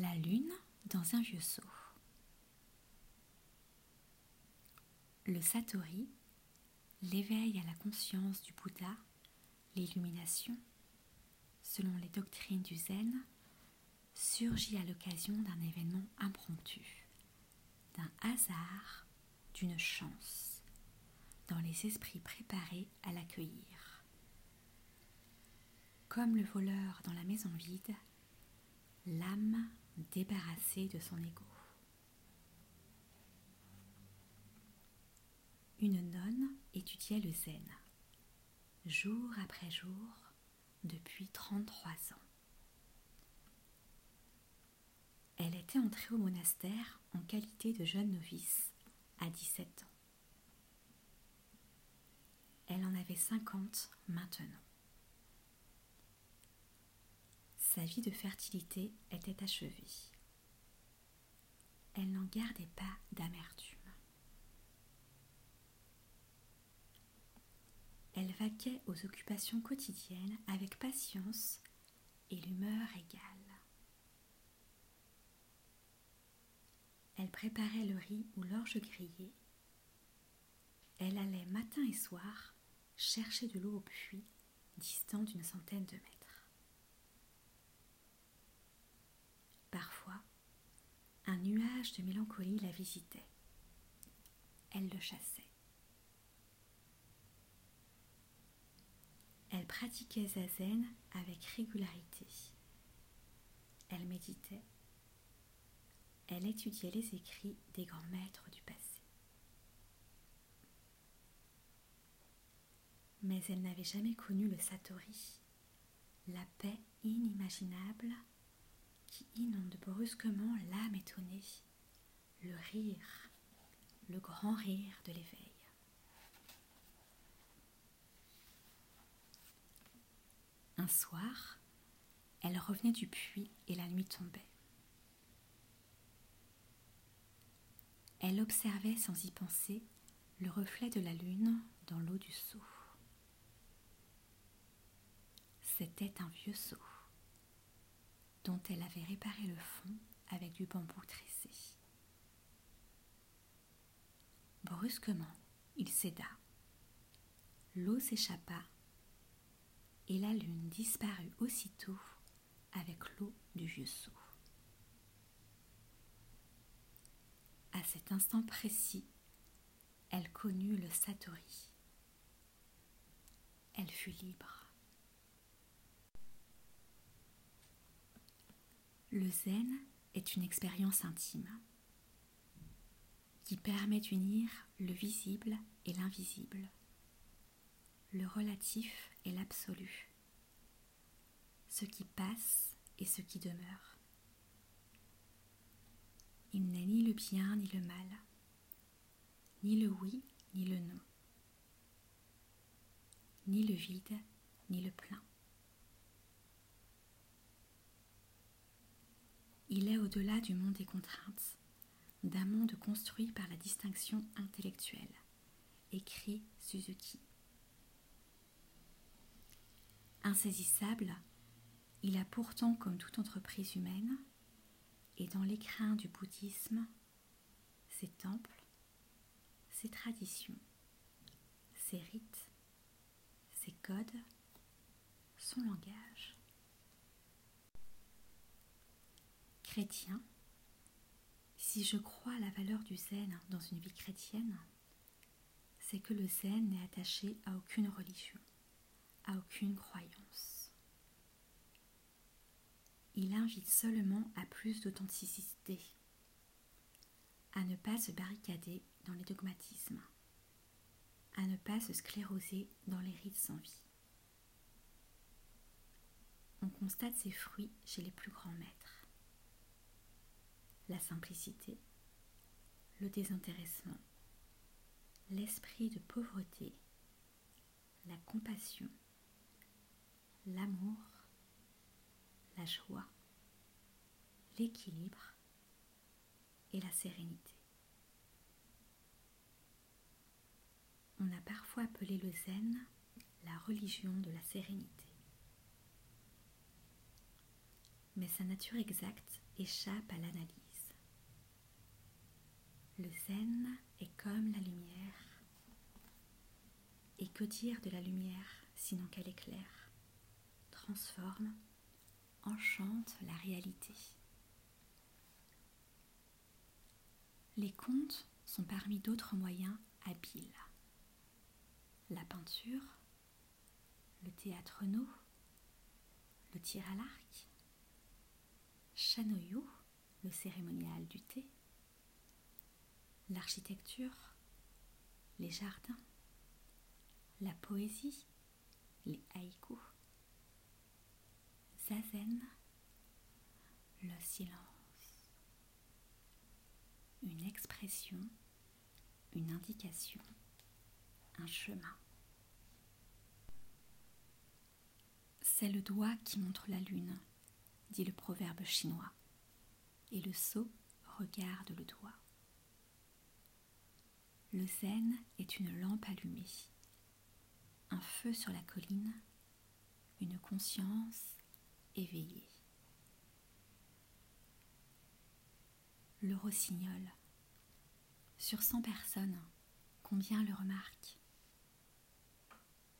La lune dans un vieux seau. Le Satori, l'éveil à la conscience du Bouddha, l'illumination, selon les doctrines du Zen, surgit à l'occasion d'un événement impromptu, d'un hasard, d'une chance, dans les esprits préparés à l'accueillir. Comme le voleur dans la maison vide, l'âme débarrassée de son ego. Une nonne étudiait le zen, jour après jour, depuis 33 ans. Elle était entrée au monastère en qualité de jeune novice à 17 ans. Elle en avait 50 maintenant. Sa vie de fertilité était achevée. Elle n'en gardait pas d'amertume. Elle vaquait aux occupations quotidiennes avec patience et l'humeur égale. Elle préparait le riz ou l'orge grillée. Elle allait matin et soir chercher de l'eau au puits distant d'une centaine de mètres. Parfois, un nuage de mélancolie la visitait. Elle le chassait. Elle pratiquait zazen avec régularité. Elle méditait. Elle étudiait les écrits des grands maîtres du passé. Mais elle n'avait jamais connu le satori, la paix inimaginable inonde brusquement l'âme étonnée, le rire, le grand rire de l'éveil. Un soir, elle revenait du puits et la nuit tombait. Elle observait sans y penser le reflet de la lune dans l'eau du seau. C'était un vieux seau dont elle avait réparé le fond avec du bambou tressé. Brusquement, il céda. L'eau s'échappa et la lune disparut aussitôt avec l'eau du vieux seau. À cet instant précis, elle connut le Satori. Elle fut libre. Le zen est une expérience intime qui permet d'unir le visible et l'invisible, le relatif et l'absolu, ce qui passe et ce qui demeure. Il n'est ni le bien ni le mal, ni le oui ni le non, ni le vide ni le plein. Il est au-delà du monde des contraintes, d'un monde construit par la distinction intellectuelle, écrit Suzuki. Insaisissable, il a pourtant, comme toute entreprise humaine, et dans l'écrin du bouddhisme, ses temples, ses traditions, ses rites, ses codes, son langage. Chrétien, si je crois à la valeur du zen dans une vie chrétienne, c'est que le zen n'est attaché à aucune religion, à aucune croyance. Il invite seulement à plus d'authenticité, à ne pas se barricader dans les dogmatismes, à ne pas se scléroser dans les rites sans vie. On constate ses fruits chez les plus grands maîtres la simplicité, le désintéressement, l'esprit de pauvreté, la compassion, l'amour, la joie, l'équilibre et la sérénité. On a parfois appelé le zen la religion de la sérénité. Mais sa nature exacte échappe à l'analyse. Le zen est comme la lumière. Et que dire de la lumière sinon qu'elle éclaire, transforme, enchante la réalité. Les contes sont parmi d'autres moyens habiles. La peinture, le théâtre no, le tir à l'arc, Shanoyu, le cérémonial du thé, l'architecture, les jardins, la poésie, les haïkus, zazen, le silence, une expression, une indication, un chemin. C'est le doigt qui montre la lune, dit le proverbe chinois, et le sot regarde le doigt. Le zen est une lampe allumée, un feu sur la colline, une conscience éveillée. Le rossignol. Sur cent personnes, combien le remarquent?